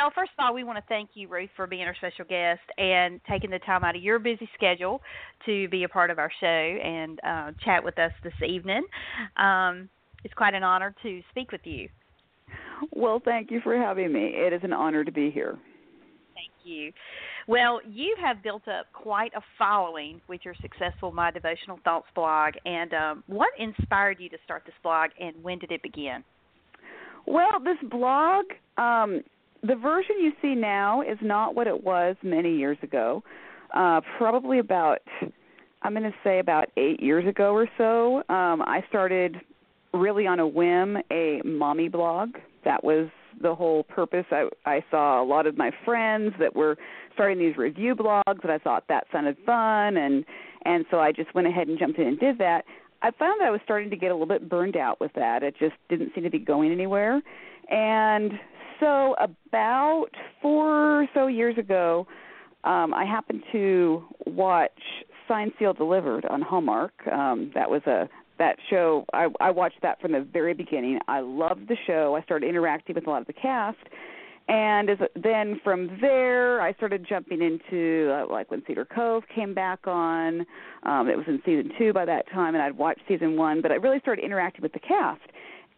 Well, first of all, we want to thank you, Ruth, for being our special guest and taking the time out of your busy schedule to be a part of our show and uh, chat with us this evening. Um, it's quite an honor to speak with you. Well, thank you for having me. It is an honor to be here. Thank you. Well, you have built up quite a following with your successful My Devotional Thoughts blog. And um, what inspired you to start this blog, and when did it begin? Well, this blog, um, the version you see now is not what it was many years ago. Uh, probably about, I'm going to say about eight years ago or so, um, I started really on a whim a mommy blog. That was the whole purpose. I, I saw a lot of my friends that were starting these review blogs, and I thought that sounded fun, and and so I just went ahead and jumped in and did that. I found that I was starting to get a little bit burned out with that. It just didn't seem to be going anywhere. And so about four or so years ago, um, I happened to watch Signed, Sealed, Delivered on Hallmark. Um, that was a that show. I, I watched that from the very beginning. I loved the show. I started interacting with a lot of the cast, and as, then from there, I started jumping into uh, like when Cedar Cove came back on. Um, it was in season two by that time, and I'd watched season one. But I really started interacting with the cast,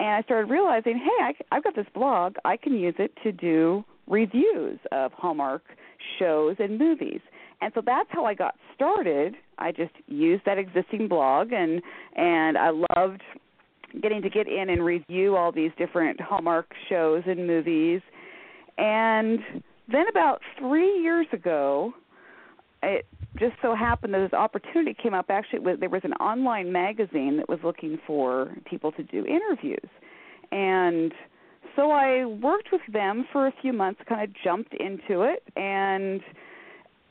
and I started realizing, hey, I, I've got this blog. I can use it to do reviews of Hallmark shows and movies. And so that's how I got started. I just used that existing blog, and and I loved getting to get in and review all these different Hallmark shows and movies and then about three years ago, it just so happened that this opportunity came up. Actually, there was an online magazine that was looking for people to do interviews, and so I worked with them for a few months, kind of jumped into it, and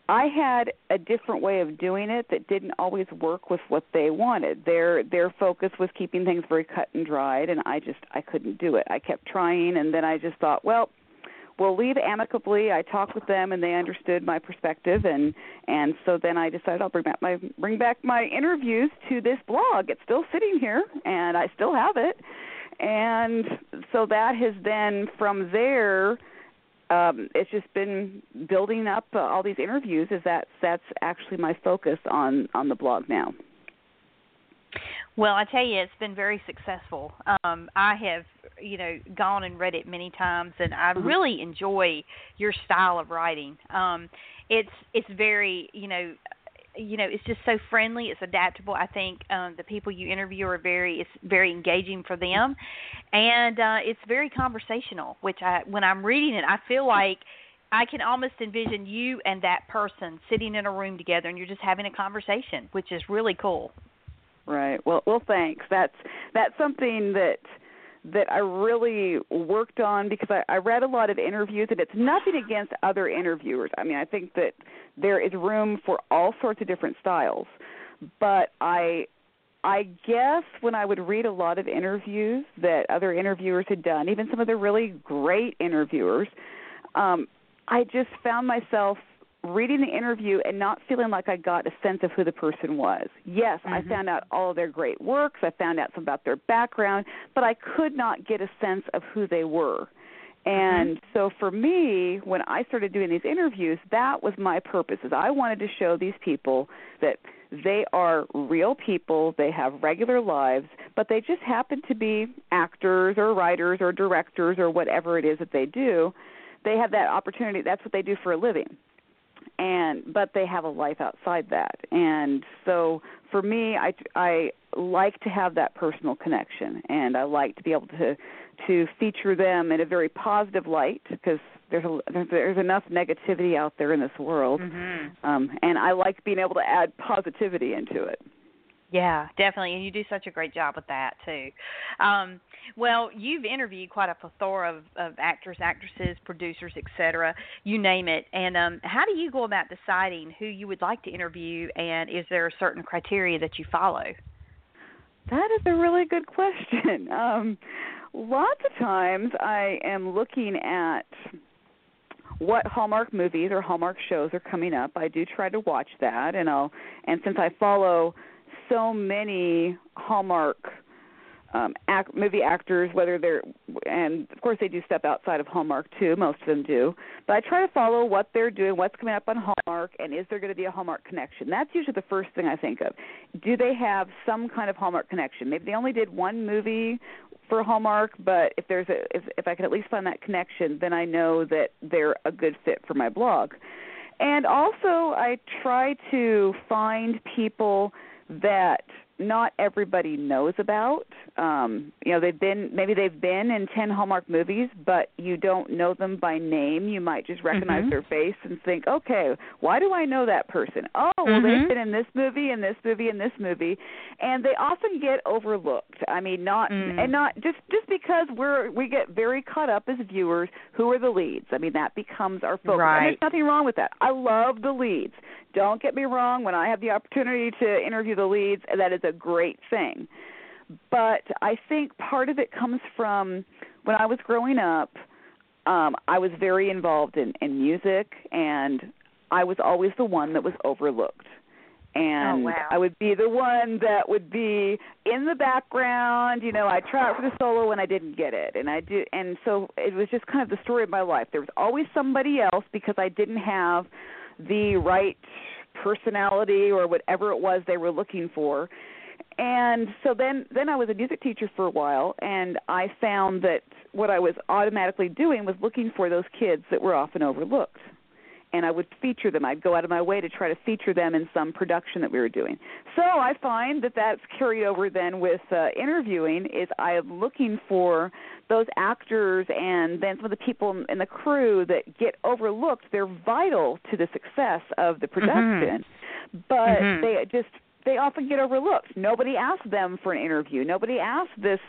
I had a different way of doing it that didn't always work with what they wanted. Their their focus was keeping things very cut and dried, and I just I couldn't do it. I kept trying, and then I just thought, well, we'll leave amicably. I talked with them and they understood my perspective and and so then I decided I'll bring back my bring back my interviews to this blog. It's still sitting here and I still have it. And so that has then from there um, it's just been building up uh, all these interviews. Is that that's actually my focus on on the blog now. Well, I tell you, it's been very successful. Um, I have, you know, gone and read it many times, and I mm-hmm. really enjoy your style of writing. Um, it's it's very, you know, you know, it's just so friendly. It's adaptable. I think um, the people you interview are very, it's very engaging for them, and uh, it's very conversational. Which I, when I'm reading it, I feel like. I can almost envision you and that person sitting in a room together and you're just having a conversation, which is really cool. Right. Well, well, thanks. That's that's something that that I really worked on because I, I read a lot of interviews, and it's nothing against other interviewers. I mean, I think that there is room for all sorts of different styles, but I I guess when I would read a lot of interviews that other interviewers had done, even some of the really great interviewers, um, I just found myself reading the interview and not feeling like I got a sense of who the person was. Yes, mm-hmm. I found out all of their great works, I found out some about their background, but I could not get a sense of who they were. And mm-hmm. so for me, when I started doing these interviews, that was my purpose. Is I wanted to show these people that they are real people, they have regular lives, but they just happen to be actors or writers or directors or whatever it is that they do. They have that opportunity. That's what they do for a living and but they have a life outside that. And so for me i i like to have that personal connection and i like to be able to to feature them in a very positive light because there's a, there's enough negativity out there in this world. Mm-hmm. um and i like being able to add positivity into it yeah, definitely, and you do such a great job with that too. Um, well, you've interviewed quite a plethora of, of actors, actresses, producers, etc. You name it. And um, how do you go about deciding who you would like to interview, and is there a certain criteria that you follow? That is a really good question. Um, lots of times, I am looking at what Hallmark movies or Hallmark shows are coming up. I do try to watch that, and I'll and since I follow so many Hallmark um act, movie actors whether they're and of course they do step outside of Hallmark too most of them do but I try to follow what they're doing what's coming up on Hallmark and is there going to be a Hallmark connection? That's usually the first thing I think of. Do they have some kind of Hallmark connection? Maybe they only did one movie for Hallmark but if there's a if, if I can at least find that connection then I know that they're a good fit for my blog. And also I try to find people that not everybody knows about. Um, you know, they've been maybe they've been in ten Hallmark movies, but you don't know them by name. You might just recognize mm-hmm. their face and think, okay, why do I know that person? Oh, well, mm-hmm. they've been in this movie, in this movie, in this movie, and they often get overlooked. I mean, not mm. and not just just because we're we get very caught up as viewers. Who are the leads? I mean, that becomes our focus. Right. And there's nothing wrong with that. I love the leads. Don't get me wrong. When I have the opportunity to interview the leads, that is a great thing. But I think part of it comes from when I was growing up. Um, I was very involved in, in music, and I was always the one that was overlooked. And oh, wow. I would be the one that would be in the background. You know, I tried for the solo and I didn't get it, and I do. And so it was just kind of the story of my life. There was always somebody else because I didn't have the right personality or whatever it was they were looking for. And so then then I was a music teacher for a while and I found that what I was automatically doing was looking for those kids that were often overlooked and I would feature them. I'd go out of my way to try to feature them in some production that we were doing. So I find that that's carried over then with uh, interviewing is I am looking for those actors and then some of the people in the crew that get overlooked. They're vital to the success of the Mm-hmm. production, mm-hmm. but mm-hmm. they just they often get overlooked. Nobody asks them for an interview. Nobody asks this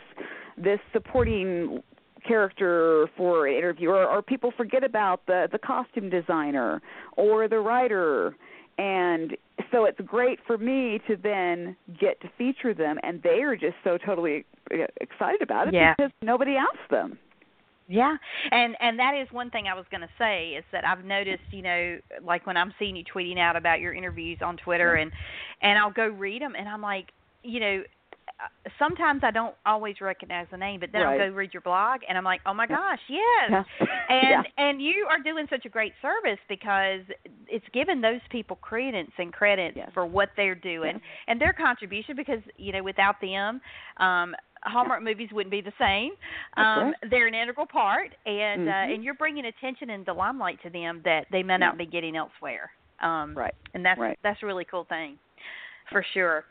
this supporting character for an interview or, or people forget about the the costume designer or the writer. And so it's great for me to then get to feature them and they are just so totally excited about it yeah. because nobody asked them. Yeah, and and that is one thing I was going to say is that I've noticed, you know, like when I'm seeing you tweeting out about your interviews on Twitter, and and I'll go read them, and I'm like, you know, uh, sometimes I don't always recognize the name, but then right. I'll go read your blog, and I'm like, oh my gosh, yes, yeah. and yeah. and you are doing such a great service because it's given those people credence and credit yes. for what they're doing yes. and their contribution because you know without them. um Hallmark movies wouldn't be the same. Um, right. They're an integral part, and mm-hmm. uh, and you're bringing attention and the limelight to them that they may yeah. not be getting elsewhere. Um, right. And that's right. that's a really cool thing, for sure.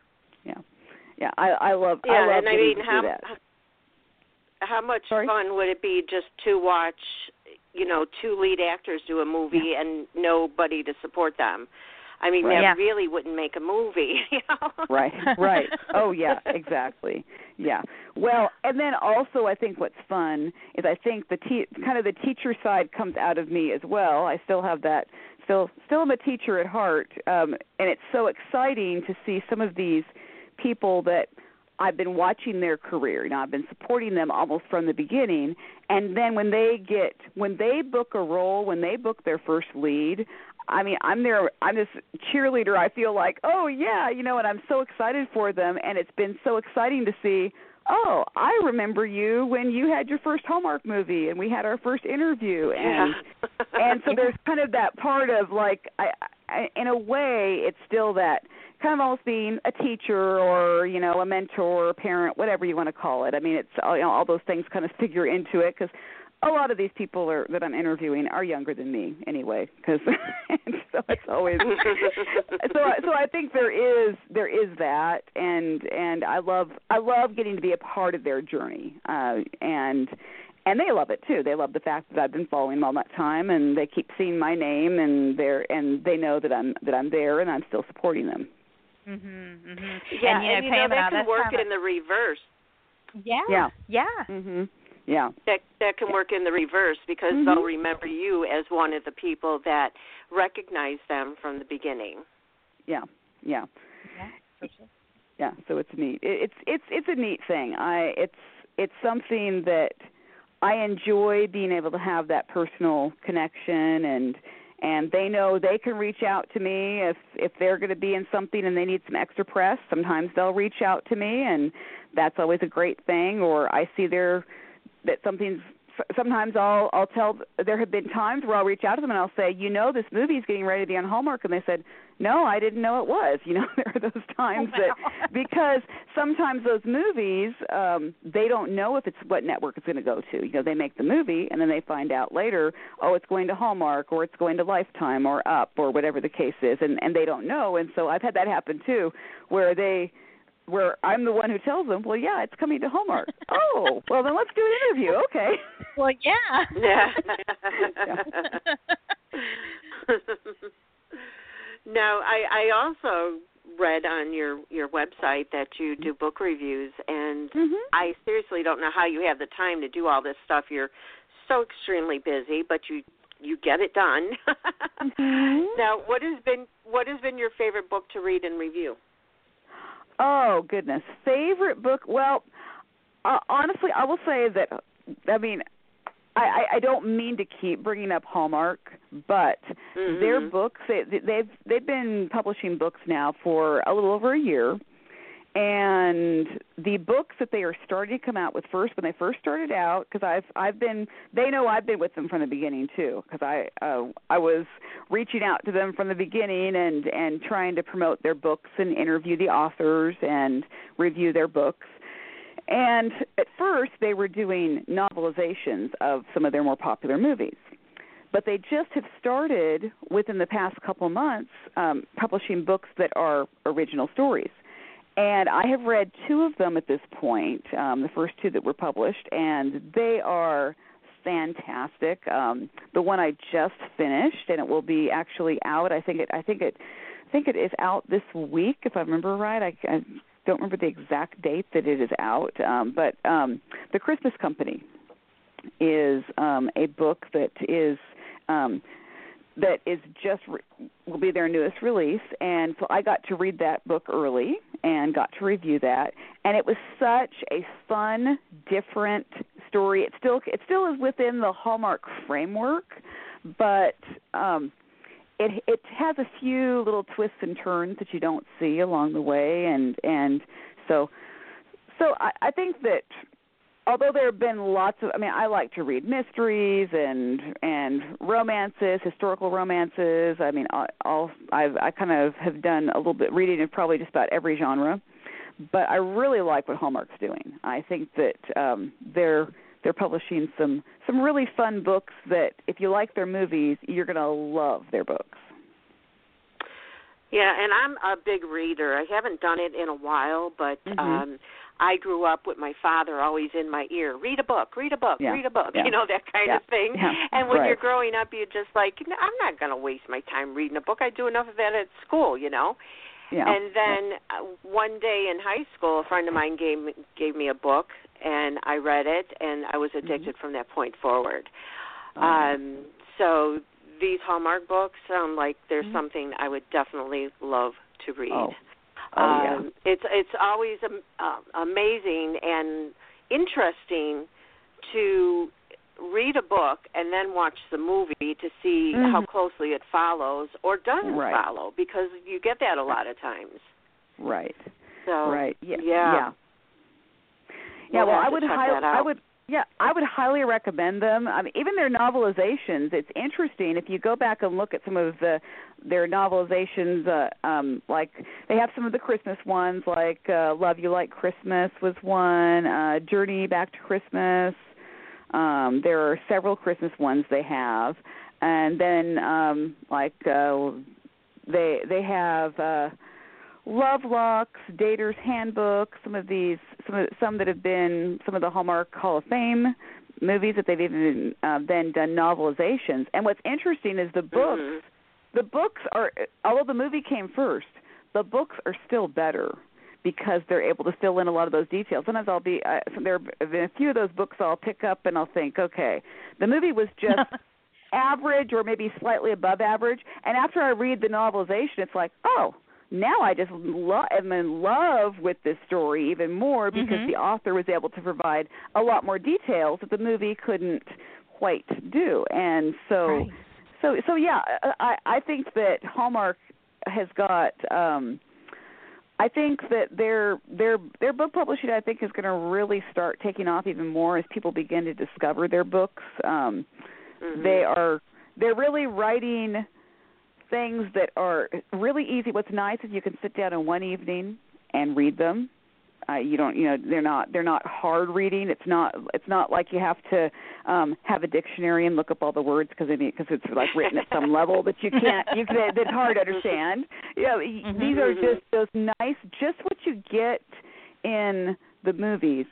Yeah. Yeah. I I love. Yeah, I love and I mean how how much Sorry? fun would it be just to watch, you know, two lead actors do a movie yeah. and nobody to support them? I mean, right. that yeah. really wouldn't make a movie. You know? right, right. Oh yeah, exactly. Yeah. Well, and then also I think what's fun is I think the te- kind of the teacher side comes out of me as well. I still have that. Still, still am a teacher at heart, um, and it's so exciting to see some of these people that I've been watching their career. You know, I've been supporting them almost from the beginning, and then when they get when they book a role, when they book their first lead, I mean, I'm their I'm this cheerleader. I feel like, oh yeah, you know, and I'm so excited for them, and it's been so exciting to see. Oh, I remember you when you had your first Hallmark movie, and we had our first interview, and yeah. and so there's kind of that part of like, I, I in a way, it's still that kind of almost being a teacher or you know a mentor, or parent, whatever you want to call it. I mean, it's all, you know, all those things kind of figure into it because a lot of these people are that I'm interviewing are younger than me anyway because so it's always so so I think there is there is that and and I love I love getting to be a part of their journey uh and and they love it too. They love the fact that I've been following them all that time and they keep seeing my name and they're and they know that I'm that I'm there and I'm still supporting them. Mhm. Mhm. Yeah, and you know, and, you Pam know that can work kinda, in the reverse. Yeah. Yeah. Yeah. Mhm. Yeah. That that can work in the reverse because Mhm. they'll remember you as one of the people that recognize them from the beginning. Yeah. Yeah. Yeah. For sure. yeah so it's neat it, it's it's it's a neat thing i it's it's something that i enjoy being able to have that personal connection and and they know they can reach out to me if if they're going to be in something and they need some extra press sometimes they'll reach out to me and that's always a great thing. Or i see their that something's sometimes I'll I'll tell there have been times where I'll reach out to them and I'll say, you know, this movie's getting ready to be on Hallmark, and they said, no, I didn't know it was. You know, there are those times oh, wow. that because sometimes those movies um they don't know if it's what network it's going to go to. You know, they make the movie and then they find out later, oh, it's going to Hallmark or it's going to Lifetime or Up or whatever the case is, and and they don't know. And so I've had that happen too, where they where I'm the one who tells them, well, yeah, it's coming to Hallmark. oh, well, then let's do an interview. Okay. Well, yeah. Yeah. No, I I also read on your your website that you do book reviews and mm-hmm. I seriously don't know how you have the time to do all this stuff. You're so extremely busy, but you you get it done. mm-hmm. Now, what has been what has been your favorite book to read and review? Oh goodness, favorite book. Well, uh, honestly, I will say that. I mean, I, I don't mean to keep bringing up Hallmark, but mm-hmm. their books they, they've they've been publishing books now for a little over a year, and the books that they are starting to come out with first when they first started out because I've I've been they know I've been with them from the beginning too because I uh, I was reaching out to them from the beginning and and trying to promote their books and interview the authors and review their books and at first they were doing novelizations of some of their more popular movies but they just have started within the past couple months um, publishing books that are original stories and I have read two of them at this point, um, the first two that were published, and they are fantastic. Um, the one I just finished, and it will be actually out. I think it. I think it. I think it is out this week, if I remember right. I, I don't remember the exact date that it is out, um, but um, the Christmas Company is um, a book that is um, that is just re- will be their newest release and so I got to read that book early and got to review that and it was such a fun different story. It still it still is within the Hallmark framework but um it it has a few little twists and turns that you don't see along the way and and so so I I think that although there have been lots of i mean i like to read mysteries and and romances historical romances. I mean all i've i kind of have done a little bit reading of probably just about every genre. But i really like what hallmark's doing. I think that um they're they're publishing some some really fun books that if you like their movies you're going to love their books yeah and i'm a big reader i haven't done it in a while but mm-hmm. um I grew up with my father always in my ear, read a book, read a book, yeah. read a book, yeah. you know that kind yeah. of thing. And when right. you're growing up, you're just like, I'm not going to waste my time reading a book. I do enough of that at school, you know. Yeah. And then uh, one day in high school, a friend of mine gave me, gave me a book, and I read it, and I was addicted mm-hmm. from that point forward. Oh. Um, so these Hallmark books sound like there's mm-hmm. something I would definitely love to read. Oh. Oh, yeah. um, it's it's always um, uh, amazing and interesting to read a book and then watch the movie to see mm-hmm. how closely it follows or doesn't right. follow because you get that a lot of times. Right. So right. Yeah. Yeah. Yeah. Yeah, We'll well, I would highly. I would, yeah, I would highly recommend them. I mean, even their novelizations. It's interesting if you go back and look at some of the their novelizations. Uh, um, like they have some of the Christmas ones, like uh, "Love You Like Christmas" was one. Uh, "Journey Back to Christmas." Um, there are several Christmas ones they have, and then um, like uh, they they have. Uh, Love Locks, Dater's Handbook, some of these, some of, some that have been some of the Hallmark Hall of Fame movies that they've even uh, then done novelizations. And what's interesting is the books. Mhm. The books are, although the movie came first, the books are still better because they're able to fill in a lot of those details. Sometimes I'll be uh, there have been a few of those books I'll pick up and I'll think, okay, the movie was just average or maybe slightly above average, and after I read the novelization, it's like, oh now I just lo- am in love with this story even more because Mhm. the author was able to provide a lot more details that the movie couldn't quite do. And so Right. so so yeah, I I think that Hallmark has got um I think that their their their book publishing I think is going to really start taking off even more as people begin to discover their books. Um mm-hmm. they are they're really writing things that are really easy. What's nice is you can sit down in one evening and read them uh, you don't you know they're not they're not hard reading it's not it's not like you have to um have a dictionary and look up all the words because because it's like written at some level that you can't you can that's hard to understand you know mm-hmm. these are just those nice just what you get in the movies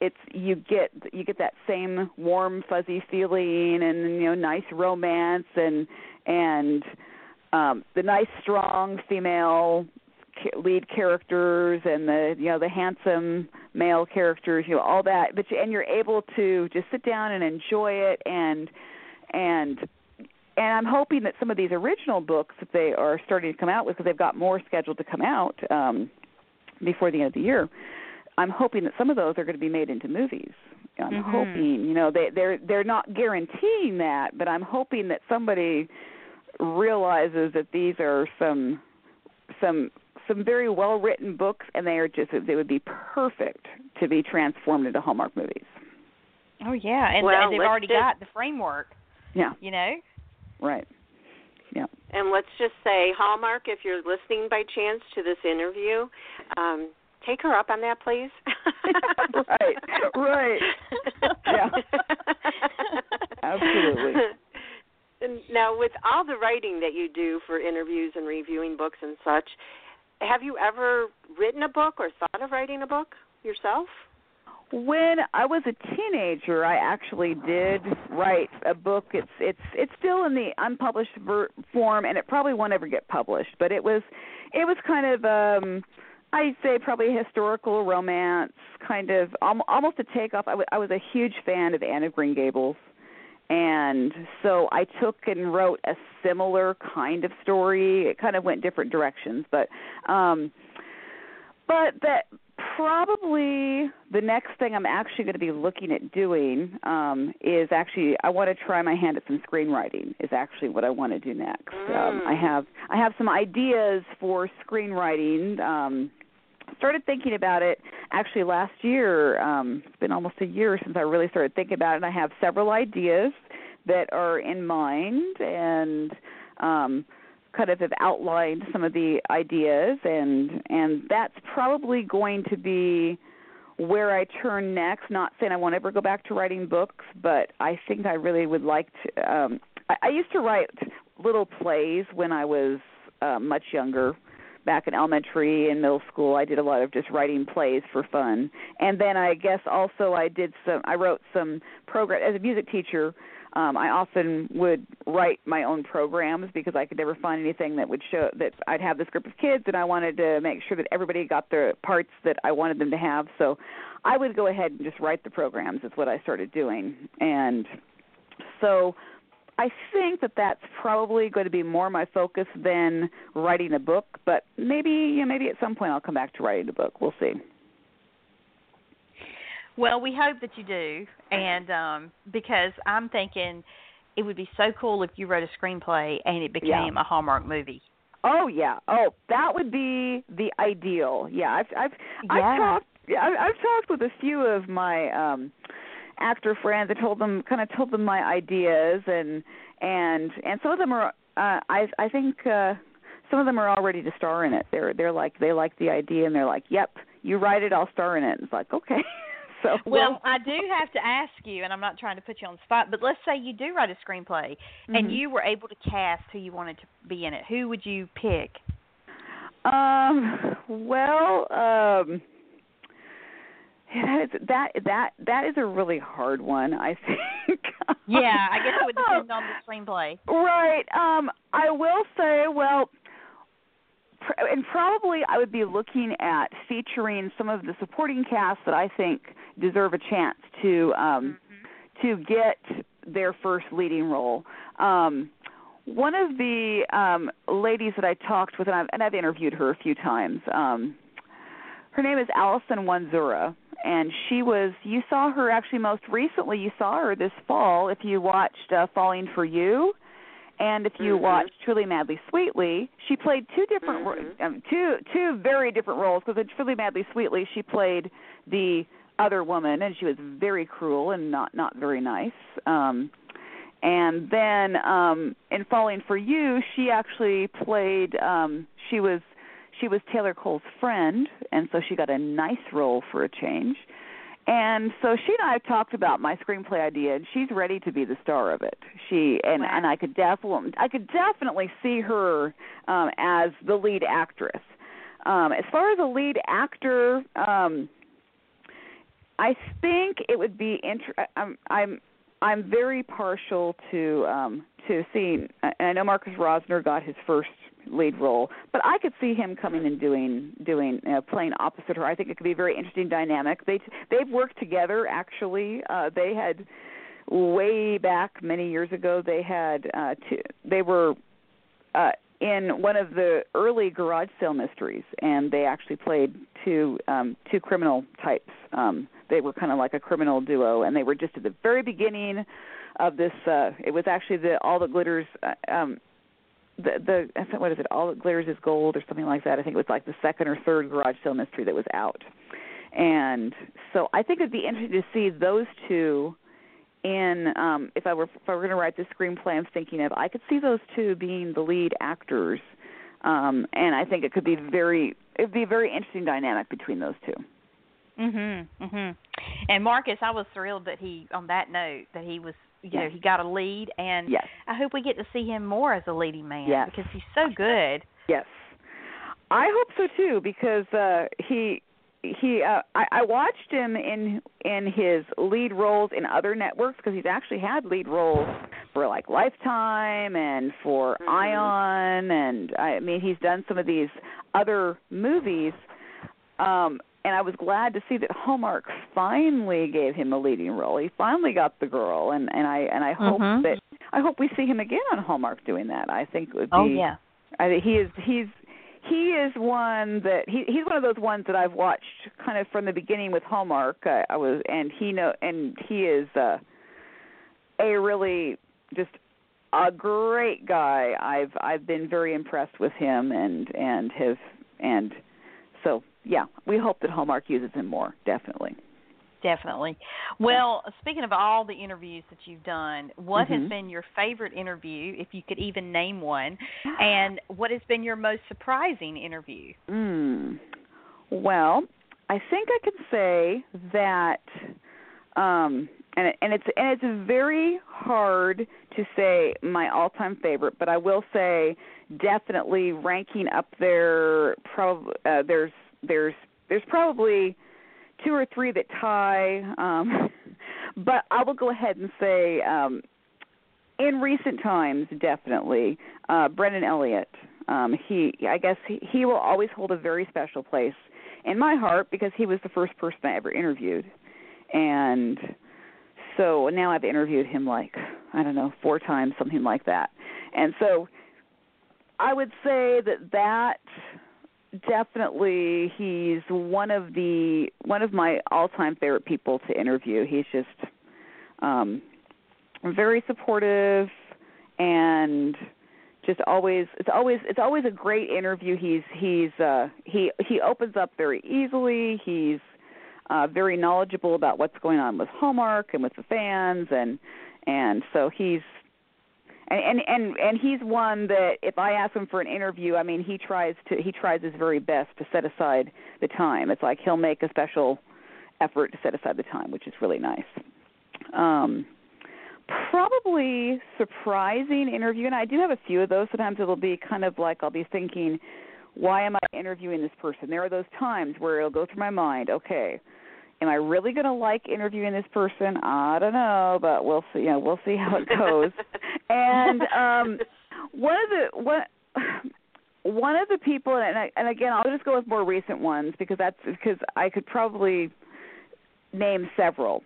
it's you get you get that same warm fuzzy feeling and you know nice romance and and um the nice strong female lead characters and the you know the handsome male characters you know all that but you, and you're able to just sit down and enjoy it and and and I'm hoping that some of these original books that they are starting to come out with because they've got more scheduled to come out um before the end of the year I'm hoping that some of those are going to be made into movies I'm mm-hmm. hoping you know they they're they're not guaranteeing that but I'm hoping that somebody realizes that these are some some some very well written books, and they are just they would be perfect to be transformed into Hallmark movies. Oh yeah, and, well, and they've already just, got the framework. Yeah. You know. Right. Yeah. And let's just say, Hallmark, if you're listening by chance to this interview, um, take her up on that, please. right. Right. Yeah. Absolutely. Now, with all the writing that you do for interviews and reviewing books and such, have you ever written a book or thought of writing a book yourself? When I was a teenager, I actually did write a book. It's it's it's still in the unpublished ver- form, and it probably won't ever get published. But it was it was kind of um I'd say probably historical romance, kind of almost a takeoff. I, w- I was a huge fan of Anne of Green Gables and so I took and wrote a similar kind of story. It kind of went different directions, but um but that probably the next thing I'm actually going to be looking at doing um is actually I want to try my hand at some screenwriting. Is actually what I want to do next. Mm. Um I have I have some ideas for screenwriting um started thinking about it actually last year. Um, it's been almost a year since I really started thinking about it, and I have several ideas that are in mind and um, kind of have outlined some of the ideas, and and that's probably going to be where I turn next. Not saying I won't ever go back to writing books, but I think I really would like to. Um, I, I used to write little plays when I was uh, much younger back in elementary and middle school i did a lot of just writing plays for fun. And then i guess also i did some i wrote some program as a music teacher um i often would write my own programs because i could never find anything that would show that i'd have this group of kids and i wanted to make sure that everybody got the parts that i wanted them to have. So i would go ahead and just write the programs is what i started doing. And so I think that that's probably going to be more my focus than writing a book, but maybe you know, maybe at some point I'll come back to writing a book. We'll see. Well, we hope that you do, and um, because I'm thinking it would be so cool if you wrote a screenplay and it became yeah. a Hallmark movie. Oh yeah. Oh, that would be the ideal. Yeah, I've I've yeah. I've talked yeah, I've, I've talked with a few of my um actor friends. I told them kind of told them my ideas and and and some of them are uh I I think uh some of them are all ready to star in it. They're they're like they like the idea and they're like, "Yep, you write it, I'll star in it." It's like, "Okay." so Well, I do have to ask you and I'm not trying to put you on the spot, but let's say you do write a screenplay mm-hmm. and you were able to cast who you wanted to be in it. Who would you pick? Um well, um that is that that that is a really hard one, I think. yeah, I guess it would depend on the screenplay. Right. Um I will say, well, pr- and probably I would be looking at featuring some of the supporting cast that I think deserve a chance to um mm-hmm. to get their first leading role. Um one of the um ladies that I talked with and I've and I've interviewed her a few times. Um her name is Allison Wandzura and she was you saw her actually most recently you saw her this fall if you watched uh, falling for you And if you mm-hmm. watch Truly Madly Sweetly, she played two different mm-hmm. um, two two very different roles because in Truly Madly Sweetly she played the other woman and she was very cruel and not not very nice. Um and then um in Falling for You, she actually played um she was she was Taylor Cole's friend and so she got a nice role for a change. And so she and I have talked about my screenplay idea, and she's ready to be the star of it. She and wow. and I could definitely I could definitely see her um, as the lead actress. Um, as far as a lead actor, um, I think it would be inter- I'm I'm I'm very partial to um, to seeing. I know Marcus Rosner got his first lead role, but I could see him coming and doing doing uh, playing opposite her. I think it could be a very interesting dynamic. They they've worked together actually. Uh, they had way back many years ago. They had uh, two, they were uh, in one of the early garage sale mysteries, and they actually played two um, two criminal types. Um, they were kind of like a criminal duo, and they were just at the very beginning of this. Uh, it was actually the all the glitters. Uh, um, the the what is it? All that glitters is gold, or something like that. I think it was like the second or third garage sale mystery that was out, and so I think it'd be interesting to see those two. In um, if I were if I were going to write the screenplay, I'm thinking of I could see those two being the lead actors, um, and I think it could be very it'd be a very interesting dynamic between those two. Mhm. Mhm. And Marcus, I was thrilled that he on that note that he was you yes. know he got a lead, and yes. I hope we get to see him more as a leading man yes. because he's so good. Yes, I hope so too because uh, he he uh, I, I watched him in in his lead roles in other networks because he's actually had lead roles for like Lifetime and for mm-hmm. Ion and I mean he's done some of these other movies um and I was glad to see that Hallmark finally gave him a leading role. He finally got the girl, and and I and I hope mm-hmm. that I hope we see him again on Hallmark doing that. I think it would be. Oh yeah. I think he is he's he is one that he he's one of those ones that I've watched kind of from the beginning with Hallmark. I, I was and he know and he is uh a really just a great guy. I've I've been very impressed with him and and have and so yeah, we hope that Hallmark uses him more. Definitely. Definitely. Well, speaking of all the interviews that you've done, what mm-hmm. has been your favorite interview, if you could even name one, and what has been your most surprising interview? Mm. Well, I think I could say that, um, and and it's and it's very hard to say my all-time favorite, but I will say definitely ranking up there. Probably uh, there's there's there's probably two or three that tie, um, but I will go ahead and say um, in recent times, definitely uh, Brennan Elliott. Um, he, I guess, he, he will always hold a very special place in my heart because he was the first person I ever interviewed, and so now I've interviewed him like I don't know four times, something like that, and so I would say that that definitely he's one of the one of my all-time favorite people to interview. He's just um very supportive and just always it's always it's always a great interview. He's he's uh he he opens up very easily. He's uh very knowledgeable about what's going on with Hallmark and with the fans and and so he's and and and he's one that if I ask him for an interview, I mean he tries to he tries his very best to set aside the time. It's like he'll make a special effort to set aside the time, which is really nice. Um probably surprising interview and I do have a few of those. Sometimes it'll be kind of like I'll be thinking, why am I interviewing this person? There are those times where it'll go through my mind, okay, am I really going to like interviewing this person? I don't know, but we'll see. You know, we'll see how it goes. and um, one of the what one of the people, and I, and again, I'll just go with more recent ones because that's because I could probably name several.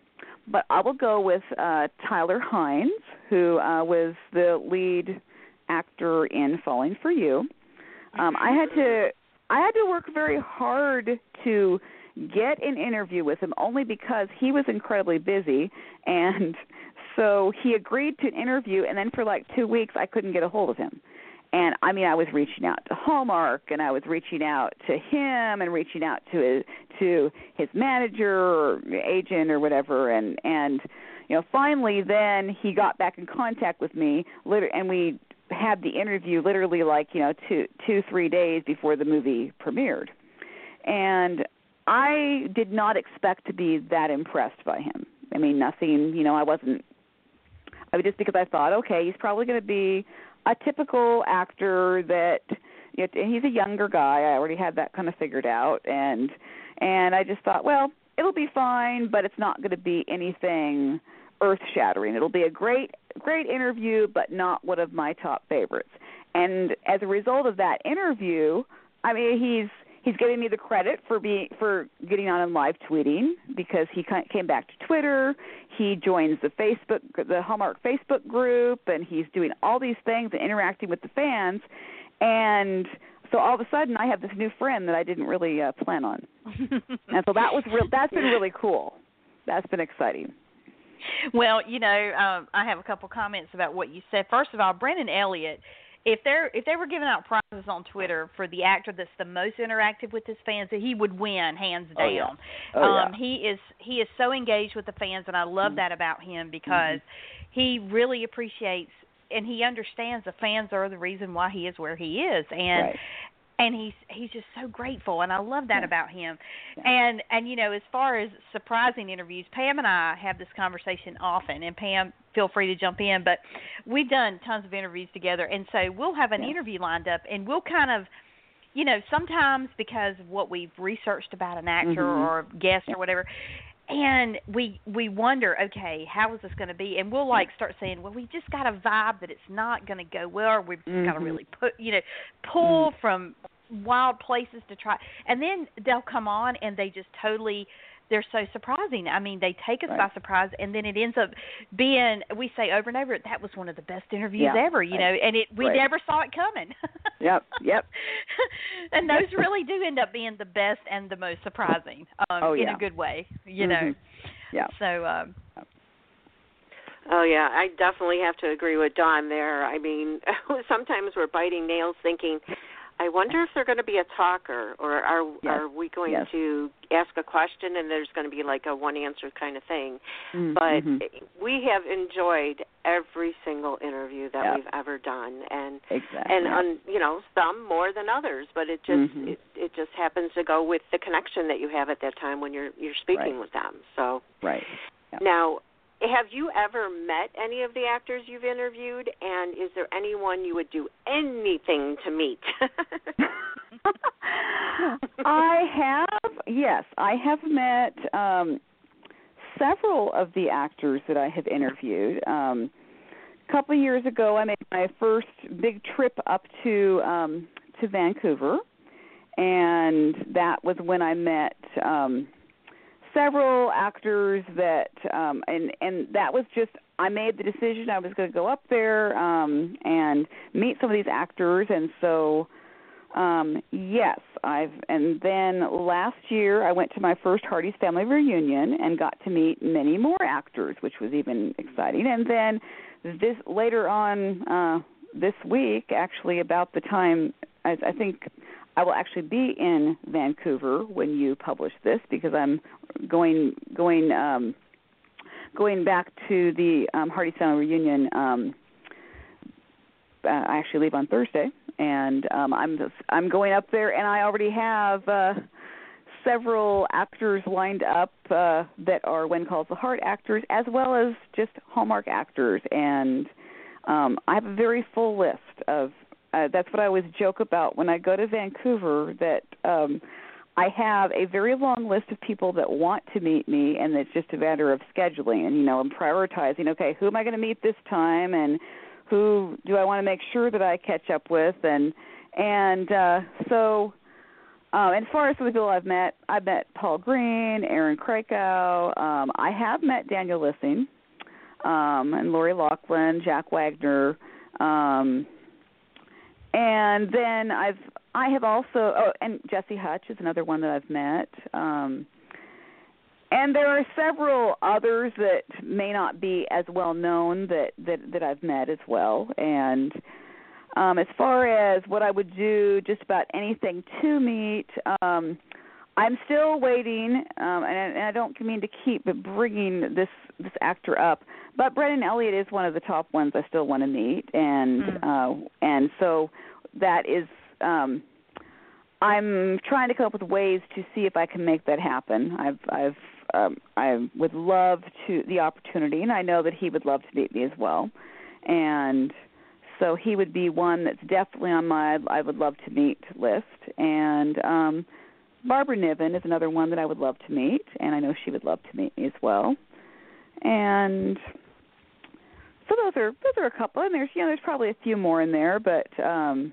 But I will go with uh, Tyler Hynes, who uh, was the lead actor in Falling for You. Um, I had to I had to work very hard to get an interview with him only because he was incredibly busy and so he agreed to an interview, and then for like two weeks, I couldn't get a hold of him. And I mean, I was reaching out to Hallmark, and I was reaching out to him, and reaching out to his to his manager or agent or whatever, and and you know, finally, then he got back in contact with me, and we had the interview literally like you know two two three days before the movie premiered, and I did not expect to be that impressed by him. I mean, nothing. You know, I wasn't. I was just because I thought, okay, he's probably going to be a typical actor that. You know, and he's a younger guy. I already had that kind of figured out, and and I just thought, well, it'll be fine, but it's not going to be anything earth shattering. It'll be a great great interview, but not one of my top favorites. And as a result of that interview, I mean, he's he's giving me the credit for being for getting on and live tweeting because he came back to Twitter. He joins the Facebook the Hallmark Facebook group and he's doing all these things and interacting with the fans and so all of a sudden I have this new friend that I didn't really uh, plan on. and so that was real that's been really cool. That's been exciting. Well, you know, um, I have a couple comments about what you said. First of all, Brennan Elliott if they're if they were giving out prizes on Twitter for the actor that's the most interactive with his fans, he would win hands down. Oh, yeah. Oh, um, yeah. He is he is so engaged with the fans, and I love mm-hmm. that about him because mm-hmm. he really appreciates and he understands the fans are the reason why he is where he is, and right and he's he's just so grateful and I love that yeah. about him. Yeah. And and you know, as far as surprising interviews, Pam and I have this conversation often and Pam feel free to jump in, but we've done tons of interviews together and so we'll have an yeah. interview lined up and we'll kind of you know, sometimes because of what we've researched about an actor mm-hmm. or guest or whatever, and we we wonder okay how is this going to be and we'll like start saying well we just got a vibe that it's not going to go well or we've mm-hmm. got to really put you know pull mm-hmm. from wild places to try and then they'll come on and they just totally they're so surprising. I mean, they take us right. by surprise, and then it ends up being we say over and over that was one of the best interviews yeah, ever. You right. know, and it we right. never saw it coming. yep, yep. and those really do end up being the best and the most surprising um, oh, in a good way. You mm-hmm. know. Yeah. So. um Oh yeah, I definitely have to agree with Dawn there. I mean, sometimes we're biting nails thinking, I wonder if they're going to be a talker, or are yes. are we going yes. to ask a question and there's going to be like a one answer kind of thing? Mm-hmm. But we have enjoyed every single interview that yep. we've ever done, and exactly. and on you know some more than others, but it just mm-hmm. it, it just happens to go with the connection that you have at that time when you're you're speaking right. with them. So right. Yep. now have you ever met any of the actors you've interviewed? And is there anyone you would do anything to meet? I have yes i have met um several of the actors that i have interviewed. Um a couple of years ago i made my first big trip up to um to vancouver. And that was when i met um several actors that um and and that was just I made the decision I was going to go up there um and meet some of these actors and so um yes I've and then last year I went to my first Hearties family reunion and got to meet many more actors which was even exciting. And then this later on uh this week actually about the time I, I think I will actually be in Vancouver when you publish this because I'm going going um, going back to the um, Hearties Family reunion. Um, uh, I actually leave on Thursday, and um, I'm just, I'm going up there, and I already have uh, several actors lined up uh, that are When Calls the Heart actors, as well as just Hallmark actors, and um, I have a very full list of uh, that's what I always joke about when I go to Vancouver that um I have a very long list of people that want to meet me and it's just a matter of scheduling and you know and prioritizing okay who am I going to meet this time and who do I want to make sure that I catch up with and and uh so um, as far as the people I've met, I've met Paul Greene, Erin Krakow. Um, I have met Daniel Lissing, um, and Lori Loughlin, Jack Wagner. Um, and then I've I have also oh and Jesse Hutch is another one that I've met. Um and there are several others that may not be as well known that that that I've met as well. And um, as far as what I would do, just about anything to meet. Um, I'm still waiting, um, and, and I don't mean to keep bringing this this actor up, but Brennan Elliott is one of the top ones I still want to meet, and mm. uh, and so that is. Um, I'm trying to come up with ways to see if I can make that happen. I've I've um, I would love to the opportunity, and I know that he would love to meet me as well. And so he would be one that's definitely on my I would love to meet list. And um, Barbara Niven is another one that I would love to meet, and I know she would love to meet me as well. And so those are those are a couple, and there's you know there's probably a few more in there, but um,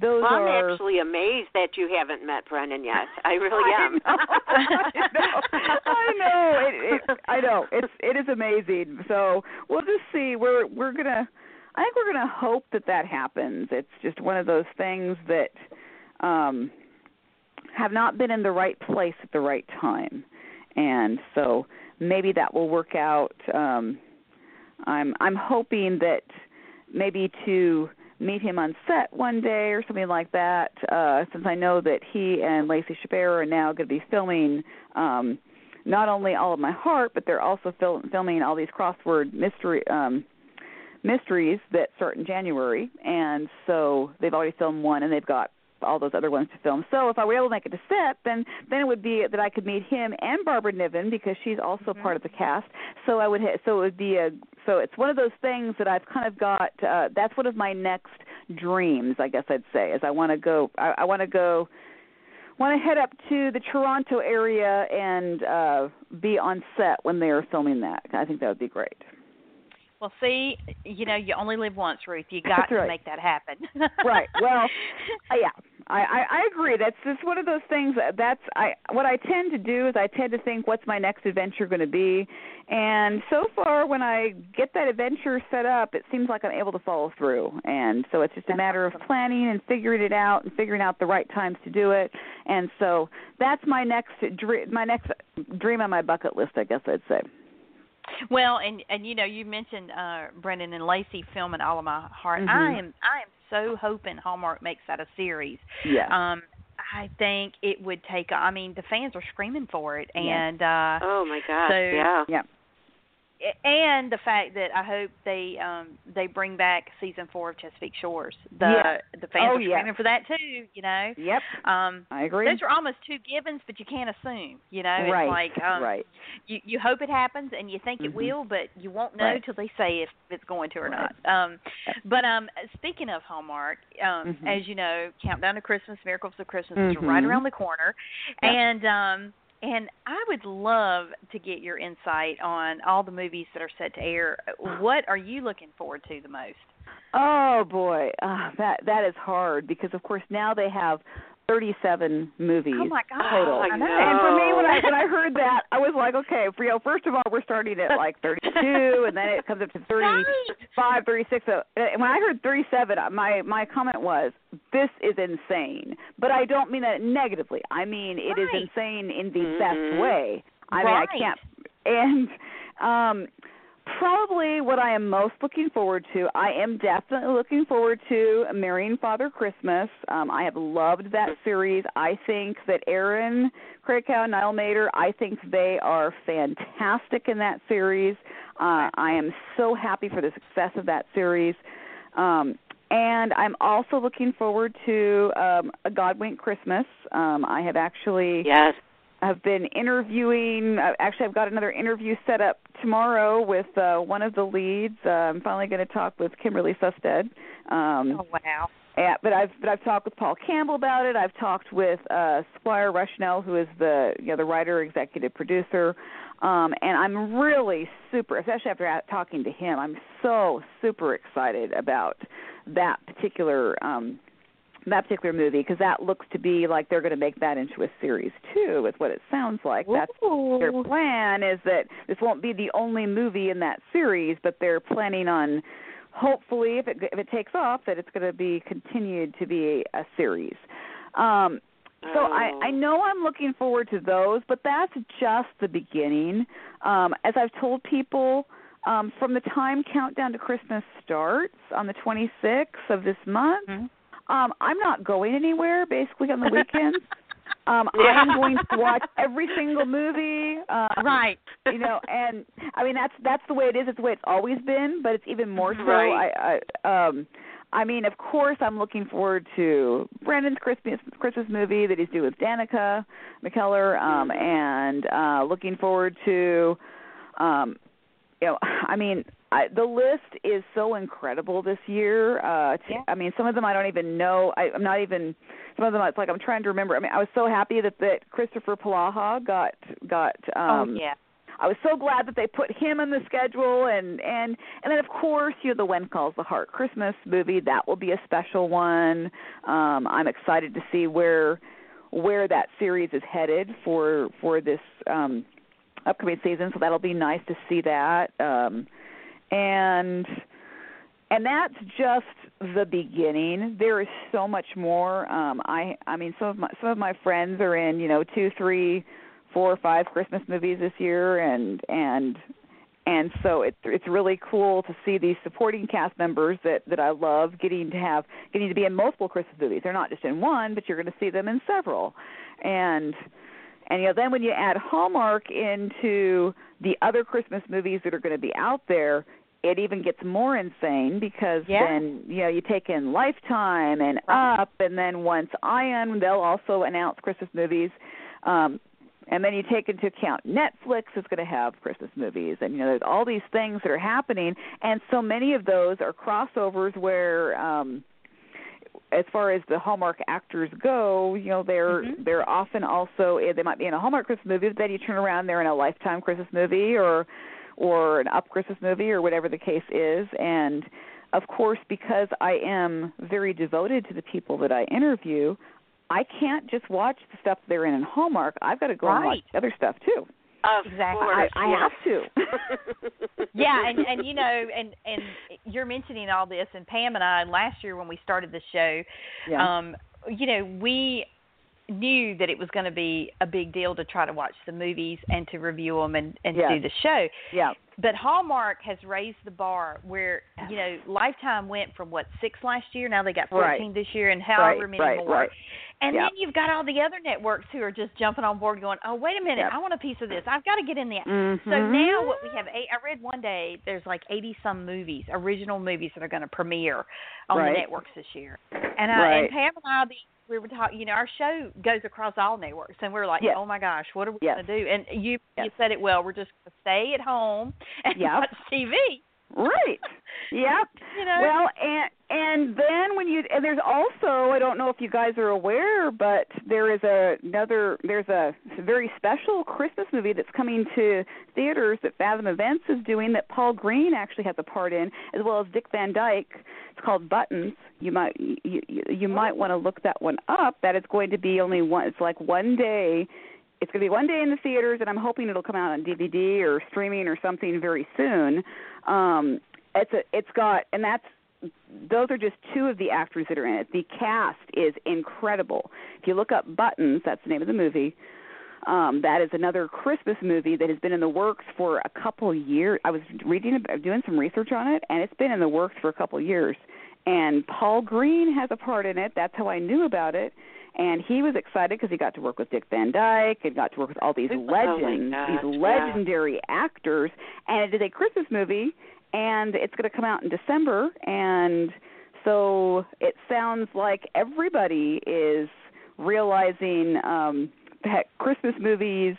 those well, I'm are... actually amazed that you haven't met Brennan yet. I really am. I know. I know. It, it, I know. It's it is amazing. So we'll just see. We're we're gonna. I think we're gonna hope that that happens. It's just one of those things that um have not been in the right place at the right time, and so maybe that will work out. Um I'm I'm hoping that maybe to meet him on set one day or something like that. Uh, since I know that he and Lacey Chabert are now going to be filming um, not only All of My Heart, but they're also fil- filming all these crossword mystery um, mysteries that start in January. And so they've already filmed one, and they've got all those other ones to film. So if I were able to make it to set, then then it would be that I could meet him and Barbara Niven because she's also mm-hmm. part of the cast. So I would ha- so it would be a so it's one of those things that I've kind of got. Uh, that's one of my next dreams, I guess I'd say, is I want to go. I, I want to go. Want to head up to the Toronto area and uh be on set when they are filming that. I think that would be great. Well, see, you know, you only live once, Ruth. You got right. to make that happen. right. Well, uh, yeah, I, I I agree. That's just one of those things. That's I what I tend to do is I tend to think, what's my next adventure going to be? And so far, when I get that adventure set up, it seems like I'm able to follow through. And so it's just a matter of planning and figuring it out and figuring out the right times to do it. And so that's my next dream. My next dream on my bucket list, I guess I'd say. Well, and and you know, you mentioned uh Brennan and Lacey filming All of My Heart. Mm-hmm. I am I am so hoping Hallmark makes that a series. Yeah. Um I think it would take I mean, the fans are screaming for it and uh Oh my gosh, so, yeah. Yeah and the fact that I hope they um they bring back season four of Chesapeake Shores. The yeah. the fans oh, are screaming yeah. for that too. You know. Yep. Um, I agree. those are almost two givens, but you can't assume. You know, right. it's like um, right. you you hope it happens and you think mm-hmm. it will, but you won't know right. till they say if it's going to or right. not. Um, but um, speaking of Hallmark, um, mm-hmm. as you know, Countdown to Christmas, Miracles of Christmas mm-hmm. is right around the corner, yep. and um and I would love to get your insight on all the movies that are set to air. What are you looking forward to the most? Oh boy, uh, that that is hard because of course now they have 37 movies oh my God, total. I I know. And for me, when I when I heard that, I was like, okay, for you know, first of all, we're starting at like 32, and then it comes up to 35, 36. So, and when I heard 37, my my comment was, this is insane. But I don't mean that negatively. I mean it is Right. insane in the Mhm. best way. I mean, I can't. And um probably what I am most looking forward to. I am definitely looking forward to Marrying Father Christmas. Um, I have loved that series. I think that Erin Krakow and Niall Matter, I think they are fantastic in that series. Uh, I am so happy for the success of that series. Um, and I'm also looking forward to um, A Godwink Christmas. Um, I have actually Yes. I've been interviewing. Uh, actually, I've got another interview set up tomorrow with uh, one of the leads. Uh, I'm finally going to talk with Kimberley Sustad. Um, Oh wow. yeah, but I've but I've talked with Paul Campbell about it. I've talked with uh, Squire Rushnell, who is the you know the writer, executive producer, um, and I'm really super, especially after talking to him. I'm so super excited about that particular um, that particular movie because that looks to be like they're going to make that into a series too. Is what it sounds like. That's their plan is that this won't be the only movie in that series, but they're planning on hopefully if it if it takes off that it's going to be continued to be a, a series. Um So I I know I'm looking forward to those, but that's just the beginning. Um as I've told people um from the time countdown to Christmas starts on the 26th of this month, Mm-hmm. Um I'm not going anywhere basically on the weekends. um Yeah. I'm going to watch every single movie. Um right. you know and i mean that's that's the way it is it's the way it's always been but it's even more so Right. i i um i mean of course i'm looking forward to brennan's christmas christmas movie that he's doing with danica mckellar um and uh looking forward to um you know i mean I, the list is so incredible this year. Uh, Yeah. I mean, some of them I don't even know. I, I'm not even. Some of them it's like I'm trying to remember. I mean, I was so happy that that Kristoffer Polaha got got. Um, oh yeah. I was so glad that they put him in the schedule and and and then of course you know the When Calls the Heart Christmas movie that will be a special one. Um I'm excited to see where where that series is headed for for this um upcoming season so that'll be nice to see that. Um and and that's just the beginning. There is so much more. Um I I mean some of my some of my friends are in, you know, 2 3 four or five Christmas movies this year, and and and so it's it's really cool to see these supporting cast members that that I love getting to have getting to be in multiple Christmas movies. They're not just in one, but you're going to see them in several, and and you know then when you add Hallmark into the other Christmas movies that are going to be out there. It even gets more insane because Yeah. then you know you take in Lifetime and Right. Up, and then once Ion, they'll also announce Christmas movies. Um, and then you take into account Netflix is going to have Christmas movies, and you know there's all these things that are happening, and so many of those are crossovers where, um, as far as the Hallmark actors go, you know they're Mhm. they're often also eh, they might be in a Hallmark Christmas movie, but then you turn around they're in a Lifetime Christmas movie or or an Up Christmas movie or whatever the case is, and of course because I am very devoted to the people that I interview, I can't just watch the stuff they're in in Hallmark. I've got to go and watch the other stuff too. Of Exactly. course, I, I yes. have to. yeah, and and you know, and and you're mentioning all this, and Pam and I last year when we started the show, yeah. um, you know, we knew that it was going to be a big deal to try to watch the movies and to review them and and Yes. do the show. yeah. But Hallmark has raised the bar where you know Lifetime went from what six last year, now they got Right. fourteen this year, and however right, many right, more. right. And Yeah. then you've got all the other networks who are just jumping on board, going, "Oh, wait a minute, Yep. I want a piece of this. I've got to get in there." Mhm. So now what we have, eight, I read one day there's like 80 some movies, original movies that are going to premiere on Right. the networks this year. And I, Right. and Pam and I, the- we were talking. You know, our show goes across all networks, and we are like, Yes. oh my gosh, what are we Yes. going to do? And you Yes. you said it well. We're just going to stay at home and Yep. watch TV. Right. Yep. You know. Well, and and then when you and there's also I don't know if you guys are aware, but there is a another there's a very special Christmas movie that's coming to theaters that Fathom Events is doing that Paul Greene actually has a part in, as well as Dick Van Dyke. It's called Buttons. You might you you, you might want to look that one up. That is going to be only one. It's like one day. It's going to be one day in the theaters, and I'm hoping it'll come out on DVD or streaming or something very soon. Um, it's a, it's got, and that's those are just two of the actors that are in it. The cast is incredible. If you look up Buttons, that's the name of the movie. Um, that is another Christmas movie that has been in the works for a couple years. I was reading, doing some research on it, and it's been in the works for a couple years. And Paul Greene has a part in it. That's how I knew about it. And he was excited because he got to work with Dick Van Dyke and got to work with all these Oh legends, gosh, these yeah. legendary actors. And it is a Christmas movie, and it's going to come out in December. And so it sounds like everybody is realizing um, that Christmas movies.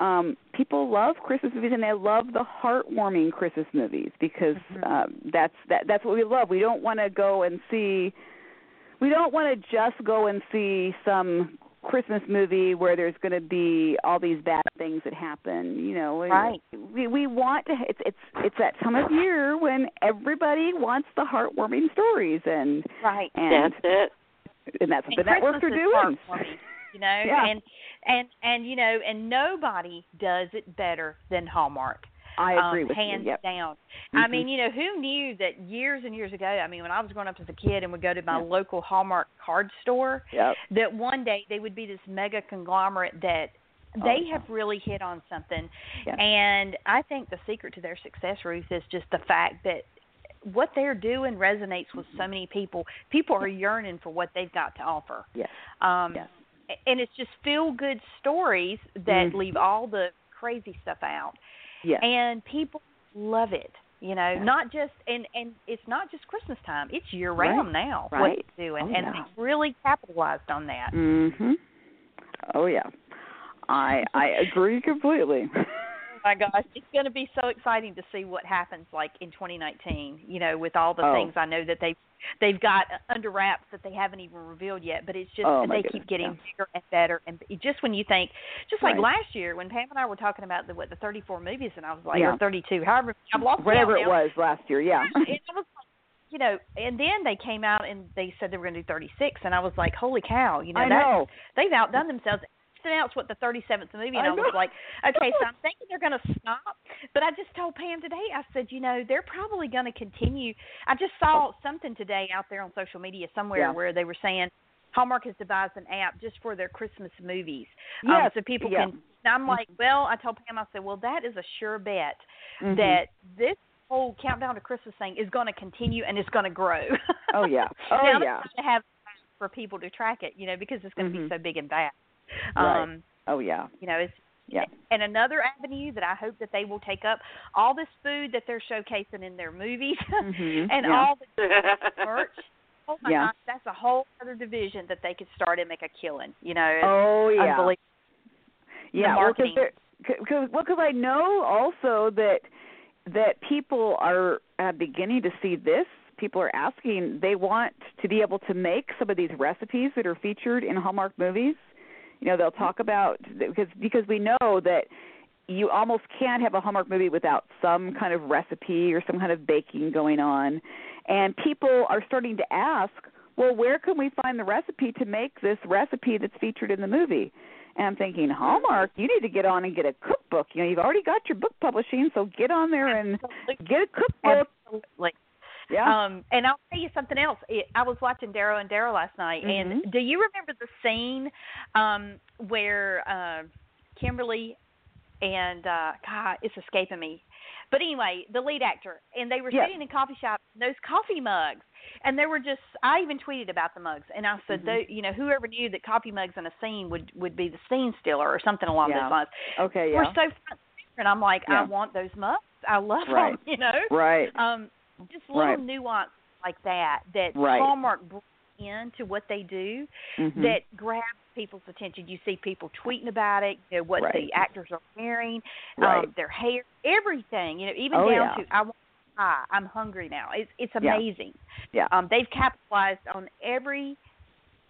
Um, people love Christmas movies and they love the heartwarming Christmas movies because um, that's that that's what we love. We don't want to go and see we don't want to just go and see some Christmas movie where there's going to be all these bad things that happen. You know, We- Right. We we want to. It's it's it's that time of year when everybody wants the heartwarming stories, and right. and That's it. and that's what And the networks are doing. you know, Yeah. and and and you know, and nobody does it better than Hallmark. I agree um, with hands you. Yep. down. Mm-hmm. I mean, you know, who knew that years and years ago? I mean, when I was growing up as a kid and would go to my local Hallmark card store, Yep. that one day they would be this mega conglomerate that Oh, they have really hit on something. Yeah. And I think the secret to their success, Ruth, is just the fact that what they're doing resonates with so many people. People are yearning for what they've got to offer. Yes. Um, Yes. And it's just feel good stories that Mhm. leave all the crazy stuff out. Yes. And people love it. You know, Yeah. not just and and it's not just Christmas time. It's year Right. round now. What Right. they're doing, Oh, and yeah. they really capitalized on that. Mhm. Oh yeah. I I agree completely. My gosh, it's going to be so exciting to see what happens like in 2019. You know, with all the Oh. things I know that they've they've got under wraps that they haven't even revealed yet. But it's just Oh, they goodness, keep getting yeah. bigger and better. And just when you think, just like Right. last year when Pam and I were talking about the what the 34 movies, and I was like, Yeah. or 32, however, I've lost Whatever it now. was last year, yeah. and I was like, you know, and then they came out and they said they were going to do 36, and I was like, holy cow, you know, I know. they've outdone themselves. Announced what the 37th movie, and I I, was like, okay, so I'm thinking they're going to stop. But I just told Pam today, I said, you know, they're probably going to continue. I just saw something today out there on social media somewhere Yeah. where they were saying Hallmark has devised an app just for their Christmas movies, Yes, um, so people yeah. can. And I'm like, well, I told Pam, I said, well, that is a sure bet Mhm. that this whole countdown to Christmas thing is going to continue and it's going to grow. Oh yeah. Oh now yeah. to have for people to track it, you know, because it's going to Mhm. be so big and vast. Right. Um, Oh yeah. you know, it's Yeah. and another avenue that I hope that they will take up all this food that they're showcasing in their movies Mhm, and yeah. all the merch. Oh my Yeah. gosh, that's a whole other division that they could start and make a killing. You know, Oh yeah. unbelievable. Yeah, the well, 'cause marketing. there- cause, well, because I know also that that people are uh, beginning to see this. People are asking; they want to be able to make some of these recipes that are featured in Hallmark movies. You know, they'll talk about because because we know that you almost can't have a Hallmark movie without some kind of recipe or some kind of baking going on. And people are starting to ask, well, where can we find the recipe to make this recipe that's featured in the movie? And I'm thinking, Hallmark, you need to get on and get a cookbook. You know, you've already got your book publishing, so get on there and get a cookbook. Absolutely. Yeah. Um, and I'll tell you something else. It, I was watching Darrow and Darrow last night, Mhm. and do you remember the scene um, where uh, Kimberly and uh, God, it's escaping me. But anyway, the lead actor, and they were Yes. sitting in coffee shop, those coffee mugs, and they were just. I even tweeted about the mugs, and I said, Mhm. you know, whoever knew that coffee mugs in a scene would would be the scene stealer or something along Yeah. those lines. okay, yeah. We're so front and and I'm like, Yeah. I want those mugs. I love Right. them, you know right. um, just little Right. nuance like that that Right. Hallmark brings into what they do Mhm. that grabs people's attention. You see people tweeting about it, you know, what Right. the actors are wearing, Right. um, their hair, everything. You know, even Oh, down yeah. to I want pie. I'm hungry now. It's it's amazing. Yeah. Um, they've capitalized on every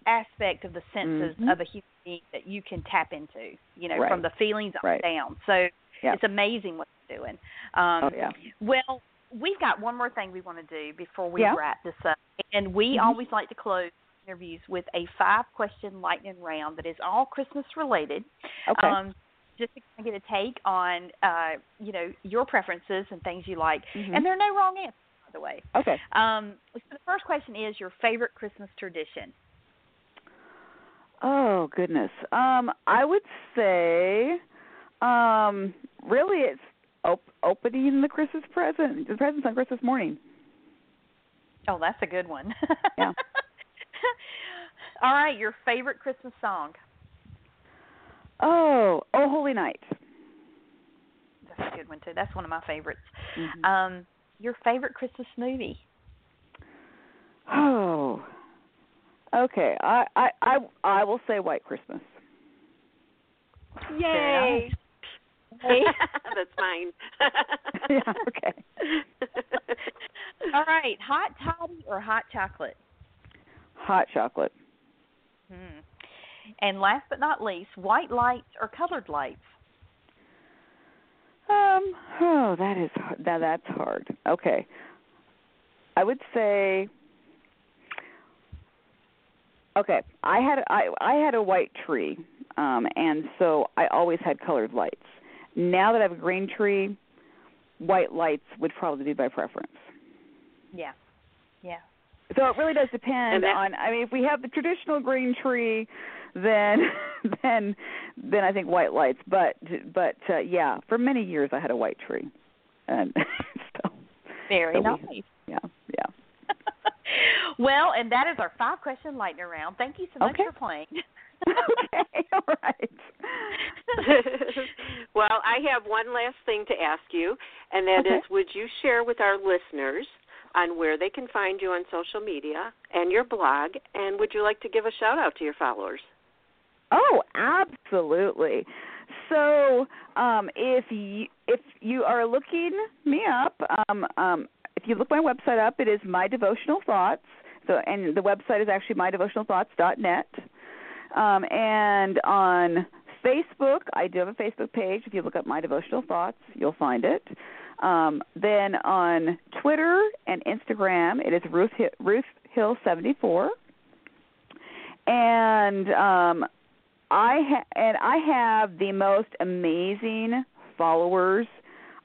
aspect of the senses Mhm. of a human being that you can tap into. You know, Right. from the feelings on Right. down. So Yeah. it's amazing what they're doing. Um, oh yeah. well, we've got one more thing we want to do before we Yeah. wrap this up. And we Mhm. always like to close interviews with a five question lightning round that is all Christmas related. Okay. Um, just to kind of get a take on, uh, you know, your preferences and things you like. Mhm. And there are no wrong answers, by the way. okay. Um, so the first question is your favorite Christmas tradition. Oh goodness. Um, I would say, um, really, it's op- opening the Christmas present, the presents on Christmas morning. Oh, that's a good one. Yeah. all right, your favorite Christmas song. Oh, oh, Holy Night. That's a good one too. That's one of my favorites. Mhm. Um, your favorite Christmas movie? Oh. Okay. I, I I I will say White Christmas. Yay! That's mine. yeah. Okay. All right, hot toddy or hot chocolate? Hot chocolate. Hmm. And last but not least, white lights or colored lights? Um. Oh, that is that that's hard. Okay. I would say. Okay, I had I I had a white tree, um, and so I always had colored lights. Now that I have a green tree, white lights would probably be my preference. Yeah. Yeah. So it really does depend that, on. I mean, if we have the traditional green tree, then then then I think white lights. But but uh, yeah, for many years I had a white tree, and so very so nice. We, yeah, yeah. well, and that is our five question lightning round. Thank you so much okay. for playing. okay, all right. well, I have one last thing to ask you, and that okay. is, would you share with our listeners on where they can find you on social media and your blog, and would you like to give a shout out to your followers? Oh, absolutely. So, um, if you if you are looking me up, um, um, if you look my website up, it is my devotional thoughts. So, and the website is actually mydevotionalthoughts.net. Um, and on Facebook, I do have a Facebook page. If you look up My Devotional Thoughts, you'll find it. Um, then on Twitter and Instagram, it is Ruth Ruth Hill seventy four. And um, I ha- and I have the most amazing followers.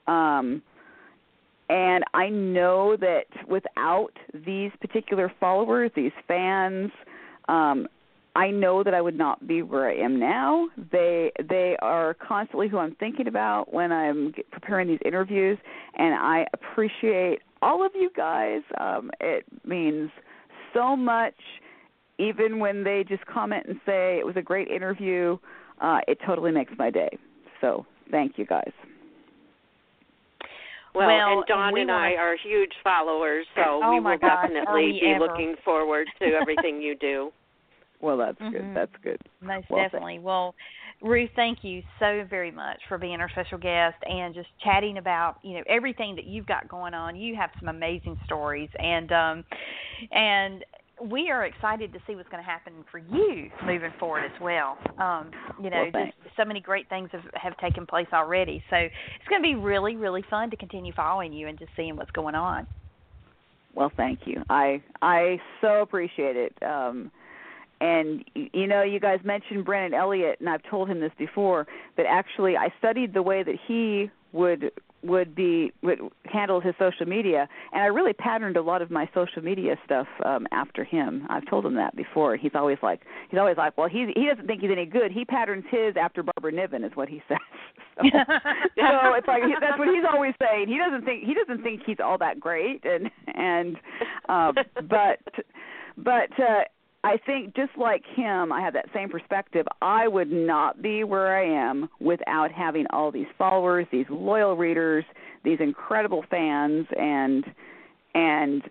Um, and I know that without these particular followers, these fans, um, I know that I would not be where I am now. They they are constantly who I'm thinking about when I'm preparing these interviews, and I appreciate all of you guys. Um, it means so much, even when they just comment and say it was a great interview. Uh, it totally makes my day. So thank you guys. Well, well and Dawn we and wanna... I are huge followers, so oh we will gosh, definitely be ever. looking forward to everything you do. Well, that's mm-hmm. good. That's good. Most well, definitely. Well, Ruth, thank you so very much for being our special guest and just chatting about you know everything that you've got going on. You have some amazing stories, and um, and we are excited to see what's going to happen for you moving forward as well. Um, you know, well, just so many great things have have taken place already. So it's going to be really really fun to continue following you and just seeing what's going on. Well, thank you. I I so appreciate it. Um, and you know, you guys mentioned Brennan Elliott, and I've told him this before. But actually, I studied the way that he would would be would handle his social media, and I really patterned a lot of my social media stuff um, after him. I've told him that before. He's always like he's always like, well, he he doesn't think he's any good. He patterns his after Barbara Niven, is what he says. So, so it's like that's what he's always saying. He doesn't think he doesn't think he's all that great, and and uh, but but. uh I think just like him, I have that same perspective. I would not be where I am without having all these followers, these loyal readers, these incredible fans, and and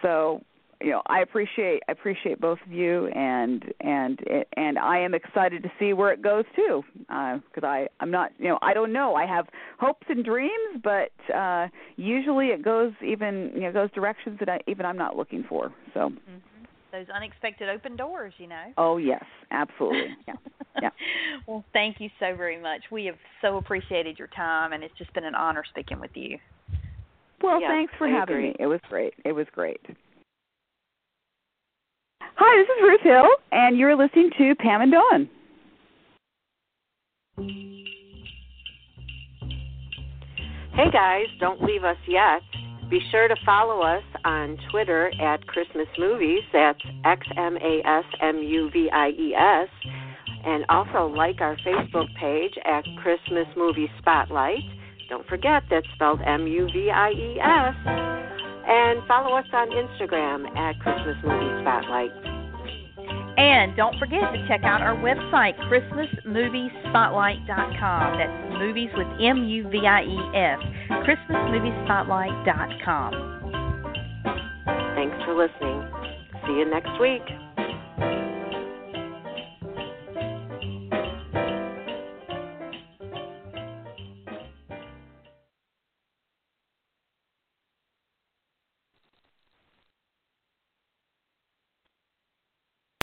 so you know I appreciate I appreciate both of you, and and and I am excited to see where it goes too, because uh, I I'm not you know I don't know I have hopes and dreams, but uh, usually it goes even you know goes directions that I, even I'm not looking for. So. Mm-hmm those unexpected open doors, you know. Oh yes, absolutely. Yeah. yeah. well, thank you so very much. We have so appreciated your time, and it's just been an honor speaking with you. Well, yes, thanks for I having agree. me. It was great. It was great. Hi, this is Ruth Hill, and you're listening to Pam and Dawn. Hey guys, don't leave us yet. Be sure to follow us on Twitter at Christmas Movies. That's X M A S M U V I E S. And also like our Facebook page at Christmas Movie Spotlight. Don't forget that's spelled M U V I E S. And follow us on Instagram at Christmas Movie Spotlight. And don't forget to check out our website, ChristmasMoviespotlight.com. That's movies with M U V I E S. ChristmasMoviespotlight.com. Thanks for listening. See you next week.